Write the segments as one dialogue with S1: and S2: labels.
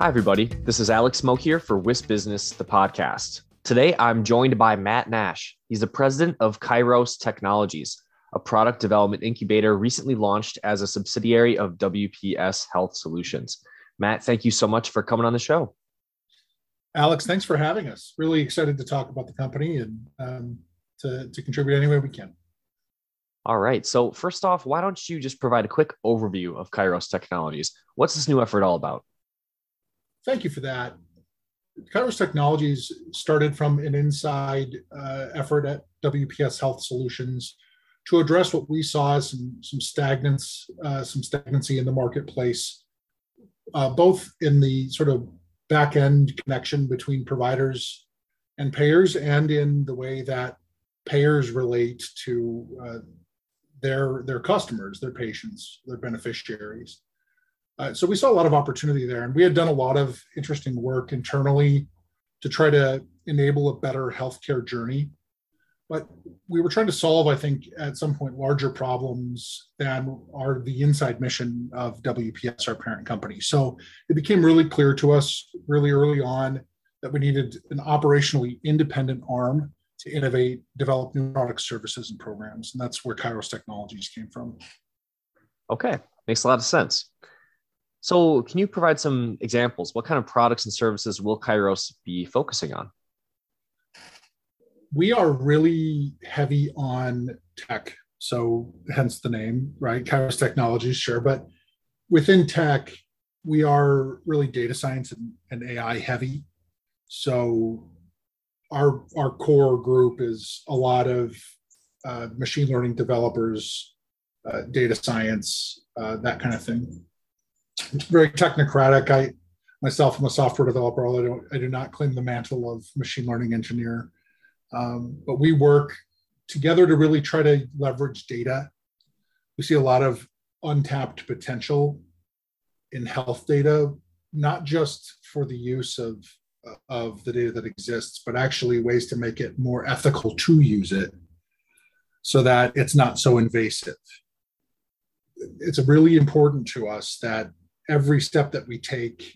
S1: Hi, everybody. This is Alex Moak here for WIS Business, the podcast. Today, I'm joined by Matt Nash. He's the president of Kairos Technologies, a product development incubator recently launched as a subsidiary of WPS Health Solutions. Matt, thank you so much for coming on the show.
S2: Alex, thanks for having us. Really excited to talk about the company and um, to, to contribute any way we can.
S1: All right. So, first off, why don't you just provide a quick overview of Kairos Technologies? What's this new effort all about?
S2: Thank you for that. Kairos Technologies started from an inside uh, effort at WPS Health Solutions to address what we saw as some, some stagnance, uh, some stagnancy in the marketplace, uh, both in the sort of back end connection between providers and payers, and in the way that payers relate to uh, their their customers, their patients, their beneficiaries. Uh, so we saw a lot of opportunity there, and we had done a lot of interesting work internally to try to enable a better healthcare journey. But we were trying to solve, I think, at some point, larger problems than are the inside mission of WPS, our parent company. So it became really clear to us really early on that we needed an operationally independent arm to innovate, develop new products, services, and programs. And that's where Kairos Technologies came from.
S1: Okay, makes a lot of sense. So, can you provide some examples? What kind of products and services will Kairos be focusing on?
S2: We are really heavy on tech. So, hence the name, right? Kairos Technologies, sure. But within tech, we are really data science and, and AI heavy. So, our, our core group is a lot of uh, machine learning developers, uh, data science, uh, that kind of thing very technocratic. I myself am a software developer, although I, don't, I do not claim the mantle of machine learning engineer. Um, but we work together to really try to leverage data. We see a lot of untapped potential in health data, not just for the use of, of the data that exists, but actually ways to make it more ethical to use it so that it's not so invasive. It's really important to us that every step that we take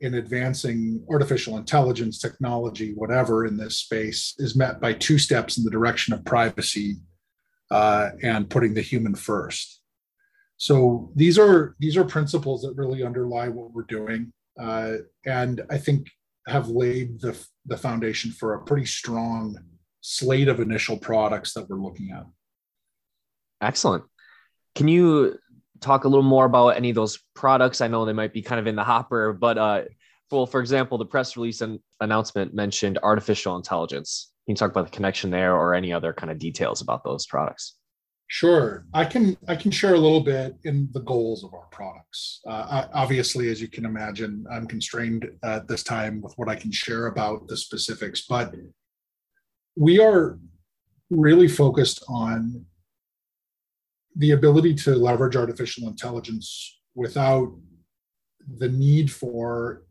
S2: in advancing artificial intelligence technology, whatever in this space, is met by two steps in the direction of privacy uh, and putting the human first. So these are these are principles that really underlie what we're doing, uh, and I think have laid the the foundation for a pretty strong slate of initial products that we're looking at.
S1: Excellent. Can you talk a little more about any of those products? I know they might be kind of in the hopper, but uh, well, for example, the press release and announcement mentioned artificial intelligence. Can you talk about the connection there, or any other kind of details about those products?
S2: Sure, I can. I can share a little bit in the goals of our products. Uh, obviously, as you can imagine, I'm constrained at this time with what I can share about the specifics, but we are really focused on the ability to leverage artificial intelligence without the need for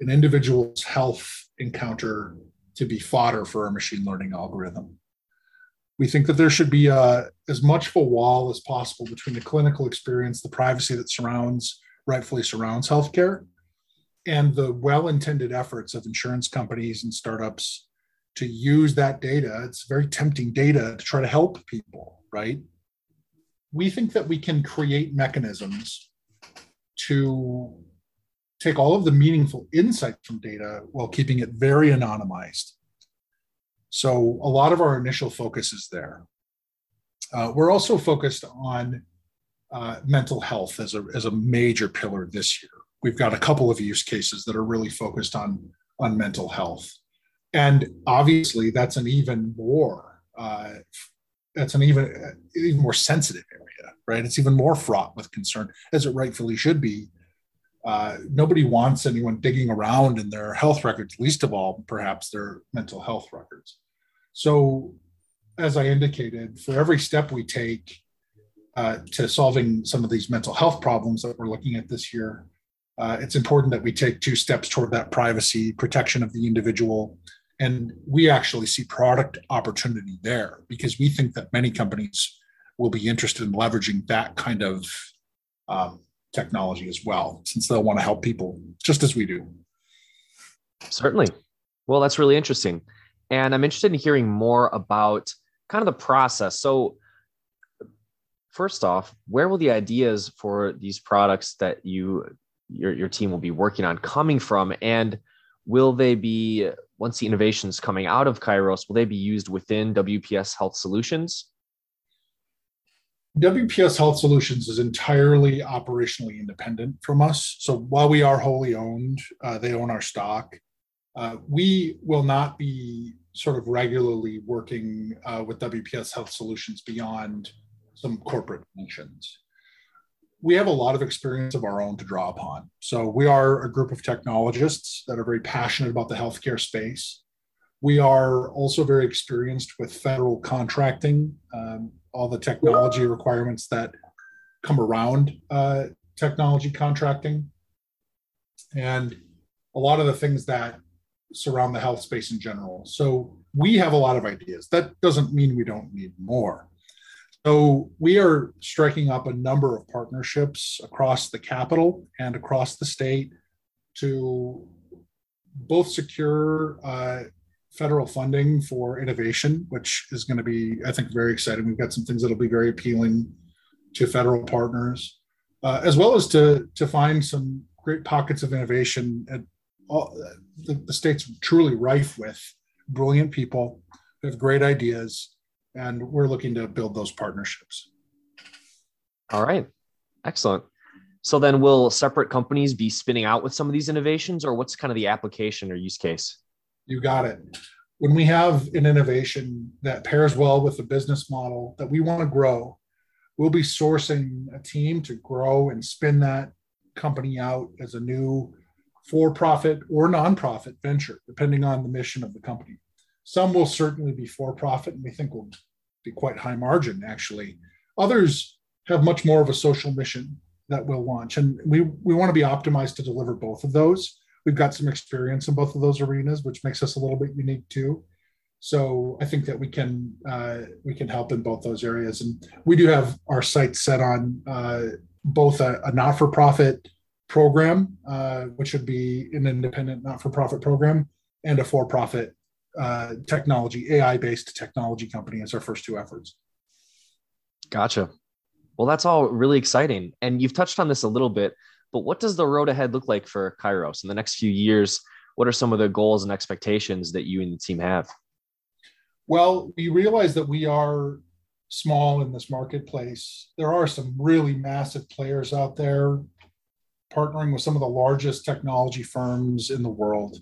S2: an individual's health encounter to be fodder for a machine learning algorithm. We think that there should be a, uh, as much of a wall as possible between the clinical experience, the privacy that surrounds, rightfully surrounds healthcare, and the well intended efforts of insurance companies and startups to use that data. It's very tempting data to try to help people, right? We think that we can create mechanisms to take all of the meaningful insight from data while keeping it very anonymized. So, a lot of our initial focus is there. Uh, we're also focused on uh, mental health as a, as a major pillar this year. We've got a couple of use cases that are really focused on, on mental health. And obviously, that's an even more uh, that's an even even more sensitive area, right? It's even more fraught with concern, as it rightfully should be, uh, nobody wants anyone digging around in their health records, least of all, perhaps their mental health records. So, as I indicated, for every step we take uh, to solving some of these mental health problems that we're looking at this year, uh, it's important that we take two steps toward that privacy, protection of the individual. And we actually see product opportunity there because we think that many companies will be interested in leveraging that kind of um, technology as well, since they'll want to help people just as we do.
S1: Certainly. Well, that's really interesting. And I'm interested in hearing more about kind of the process. So, first off, where will the ideas for these products that you your, your team will be working on coming from? And will they be, once the innovations coming out of Kairos, will they be used within WPS Health Solutions?
S2: WPS Health Solutions is entirely operationally independent from us. So while we are wholly owned, uh, they own our stock. Uh, we will not be sort of regularly working uh, with WPS Health Solutions beyond some corporate functions. We have a lot of experience of our own to draw upon. So we are a group of technologists that are very passionate about the healthcare space. We are also very experienced with federal contracting. Um, all the technology requirements that come around uh, technology contracting and a lot of the things that surround the health space in general. So we have a lot of ideas. That doesn't mean we don't need more. So we are striking up a number of partnerships across the capital and across the state to both secure uh, federal funding for innovation, which is going to be, I think, very exciting. We've got some things that'll be very appealing to federal partners, uh, as well as to to find some great pockets of innovation. At all, the, the state's truly rife with brilliant people who have great ideas, and we're looking to build those partnerships.
S1: All right, excellent. So then, will separate companies be spinning out with some of these innovations, or what's kind of the application or use case?
S2: You got it. When we have an innovation that pairs well with the business model that we want to grow, we'll be sourcing a team to grow and spin that company out as a new for profit or nonprofit venture, depending on the mission of the company. Some will certainly be for profit, and we think will be quite high margin, actually. Others have much more of a social mission that we'll launch. And we, we want to be optimized to deliver both of those we've got some experience in both of those arenas, which makes us a little bit unique too. So I think that we can uh, we can help in both those areas, and we do have our sights set on uh, both a, a not-for-profit program, uh, which would be an independent not-for-profit program, and a for-profit uh, technology AI-based technology company as our first two efforts.
S1: Gotcha. Well, that's all really exciting, and you've touched on this a little bit, but what does the road ahead look like for Kairos in the next few years? What are some of the goals and expectations that you and the team have?
S2: Well, we realize that we are small in this marketplace. There are some really massive players out there partnering with some of the largest technology firms in the world,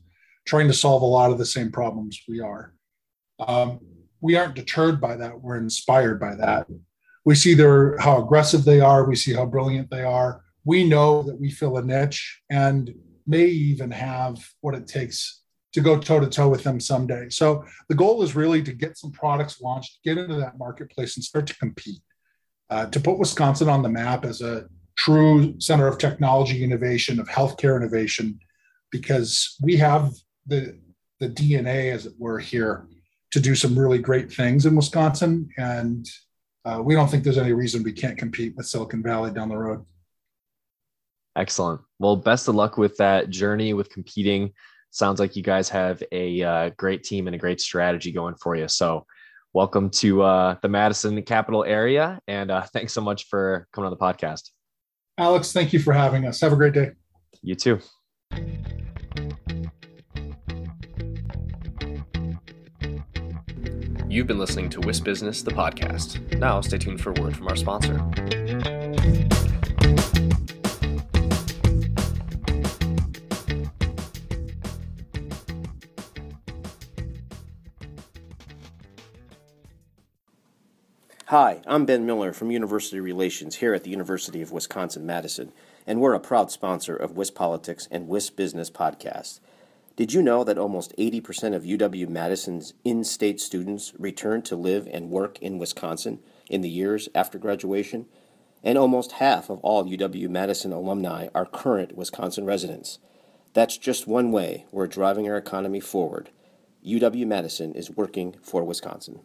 S2: trying to solve a lot of the same problems we are. Um, we aren't deterred by that. We're inspired by that. We see their how aggressive they are. We see how brilliant they are we know that we fill a niche and may even have what it takes to go toe to toe with them someday. So the goal is really to get some products launched, get into that marketplace and start to compete, uh, to put Wisconsin on the map as a true center of technology innovation, of healthcare innovation, because we have the, the DNA, as it were, here to do some really great things in Wisconsin. And uh, we don't think there's any reason we can't compete with Silicon Valley down the road.
S1: Excellent. Well, best of luck with that journey with competing. Sounds like you guys have a uh, great team and a great strategy going for you. So, welcome to uh, the Madison capital area. And uh, thanks so much for coming on the podcast.
S2: Alex, thank you for having us. Have a great day.
S1: You too. You've been listening to WIS Business, the podcast. Now, stay tuned for a word from our sponsor.
S3: Hi, I'm Ben Miller from University Relations here at the University of Wisconsin Madison. and we're a proud sponsor of WIS Politics and WIS Business Podcast. Did you know that almost 80% of UW Madison's in state students return to live and work in Wisconsin in the years after graduation? And almost half of all UW Madison alumni are current Wisconsin residents. That's just one way we're driving our economy forward. UW Madison is working for Wisconsin.